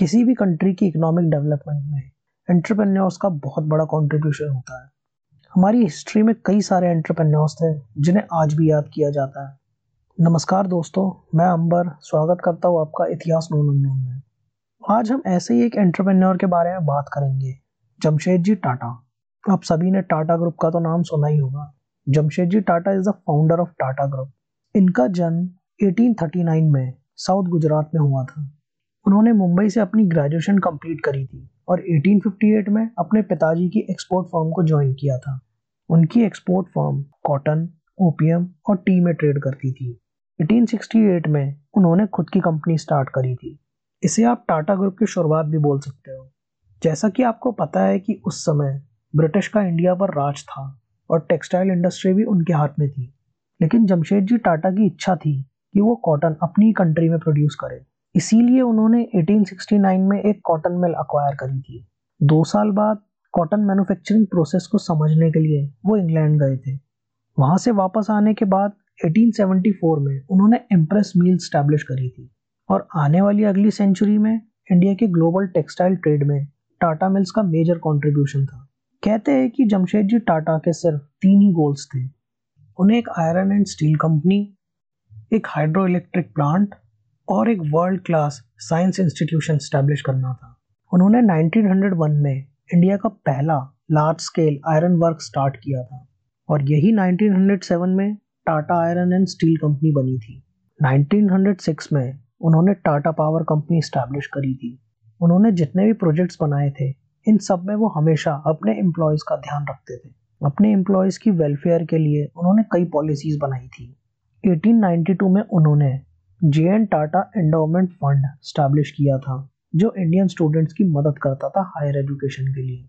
किसी भी कंट्री की इकोनॉमिक डेवलपमेंट में एंटरप्रेन्योर्स का बहुत बड़ा कंट्रीब्यूशन होता है। हमारी हिस्ट्री में कई सारे एंटरप्रेन्योर्स थे, जिन्हें आज भी याद किया जाता है। नमस्कार दोस्तों, मैं अंबर, स्वागत करता हूँ आपका इतिहास नोन में। आज हम ऐसे ही एक एंटरप्रेन्योर के बारे में बात करेंगे, जमशेद जी टाटा। आप सभी ने टाटा ग्रुप का तो नाम सुना ही होगा। Jamshed ji Tata is the founder of Tata group इनका जन्म 1839 में साउथ गुजरात में हुआ था। उन्होंने मुंबई से अपनी ग्रेजुएशन कंप्लीट करी थी और 1858 में अपने पिताजी की एक्सपोर्ट फर्म को ज्वाइन किया था। उनकी एक्सपोर्ट फर्म कॉटन ओपियम और टी में ट्रेड करती थी। 1868 में उन्होंने खुद की कंपनी स्टार्ट करी थी। इसे आप टाटा ग्रुप की शुरुआत भी बोल सकते हो। जैसा कि आपको पता है कि उस समय ब्रिटिश का इंडिया पर राज था और टेक्सटाइल इंडस्ट्री भी उनके हाथ में थी। लेकिन जमशेद जी टाटा की इच्छा थी कि वो कॉटन अपनी कंट्री में प्रोड्यूस करे। इसीलिए उन्होंने 1869 में एक कॉटन मिल अक्वायर करी थी। दो साल बाद कॉटन मैन्युफैक्चरिंग प्रोसेस को समझने के लिए वो इंग्लैंड गए थे। वहाँ से वापस आने के बाद 1874 में उन्होंने एम्प्रेस मिल स्टैब्लिश करी थी और आने वाली अगली सेंचुरी में इंडिया के ग्लोबल टेक्सटाइल ट्रेड में टाटा मिल्स का मेजर कंट्रीब्यूशन था। कहते हैं कि जमशेद जी टाटा के सिर्फ़ तीन ही गोल्स थे। उन्हें एक आयरन एंड स्टील कंपनी एक हाइड्रो इलेक्ट्रिक प्लांट और एक world class science institution establish करना था। उन्होंने 1901 में इंडिया का पहला large scale iron work start किया था और यही 1907 में Tata iron and steel company बनी थी। 1906 में उन्होंने टाटा पावर कंपनी स्टैब्लिश करी थी। उन्होंने जितने भी प्रोजेक्ट्स बनाए थे, इन सब में वो हमेशा अपने एम्प्लॉयज़ का ध्यान रखते थे। अपने एम्प्लॉयज़ की वेलफेयर के लिए उन्होंने कई पॉलिसीज़ बनाई थी। 1892 में उन्होंने J N Tata endowment fund establish किया था, जो इंडियन स्टूडेंट्स की मदद करता था हायर एजुकेशन के लिए।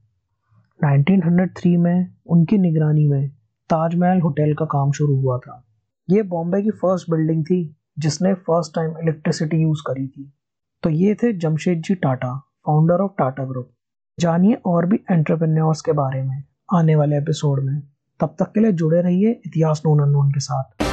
1903 में, उनकी निगरानी में ताजमहल होटल का काम शुरू हुआ था। ये बॉम्बे की फ़र्स्ट बिल्डिंग थी, जिसने फ़र्स्ट टाइम इलेक्ट्रिसिटी यूज़ करी थी। तो ये थे Jamshed ji Tata founder of Tata group जानिए और भी एंटरप्रेन्योर्स के बारे में आने वाले एपिसोड में। तब तक के लिए जुड़े रहिए इतिहास नोन अननोन के साथ।